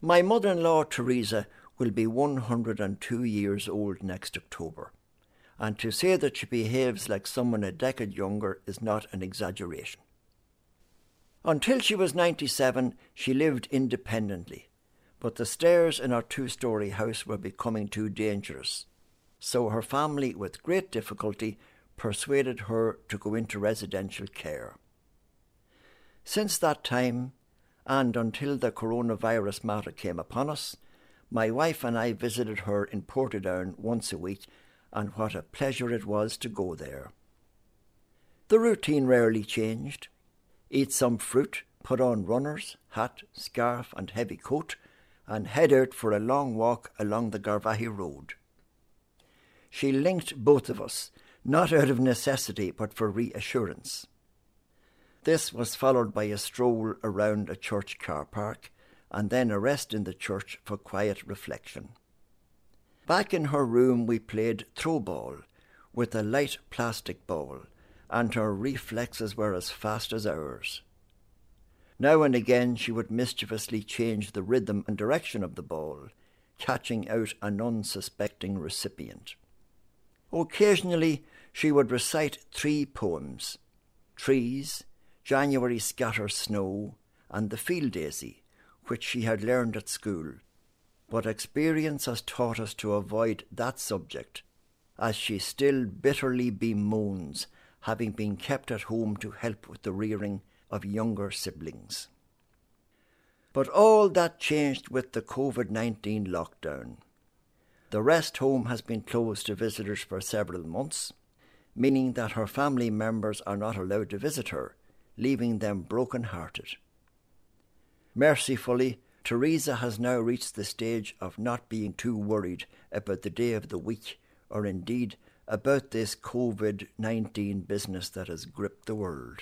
My mother in law, Teresa, will be 102 years old next October, and to say that she behaves like someone a decade younger is not an exaggeration. Until she was 97, she lived independently, but the stairs in our two story house were becoming too dangerous, so her family, with great difficulty, persuaded her to go into residential care. Since that time, and until the coronavirus matter came upon us, my wife and I visited her in Portadown once a week, and what a pleasure it was to go there. The routine rarely changed. Eat some fruit, put on runners, hat, scarf, and heavy coat, and head out for a long walk along the Garvaghey Road. She linked both of us, not out of necessity, but for reassurance. This was followed by a stroll around a church car park, and then a rest in the church for quiet reflection. Back in her room, we played throw ball with a light plastic ball, and her reflexes were as fast as ours. Now and again, she would mischievously change the rhythm and direction of the ball, catching out an unsuspecting recipient. Occasionally, she would recite three poems Trees, January Scatter Snow, and The Field Daisy, which she had learned at school. But experience has taught us to avoid that subject, as she still bitterly bemoans having been kept at home to help with the rearing of younger siblings. But all that changed with the COVID 19 lockdown. The rest home has been closed to visitors for several months, meaning that her family members are not allowed to visit her, leaving them broken hearted. Mercifully, Teresa has now reached the stage of not being too worried about the day of the week or indeed about this COVID 19 business that has gripped the world.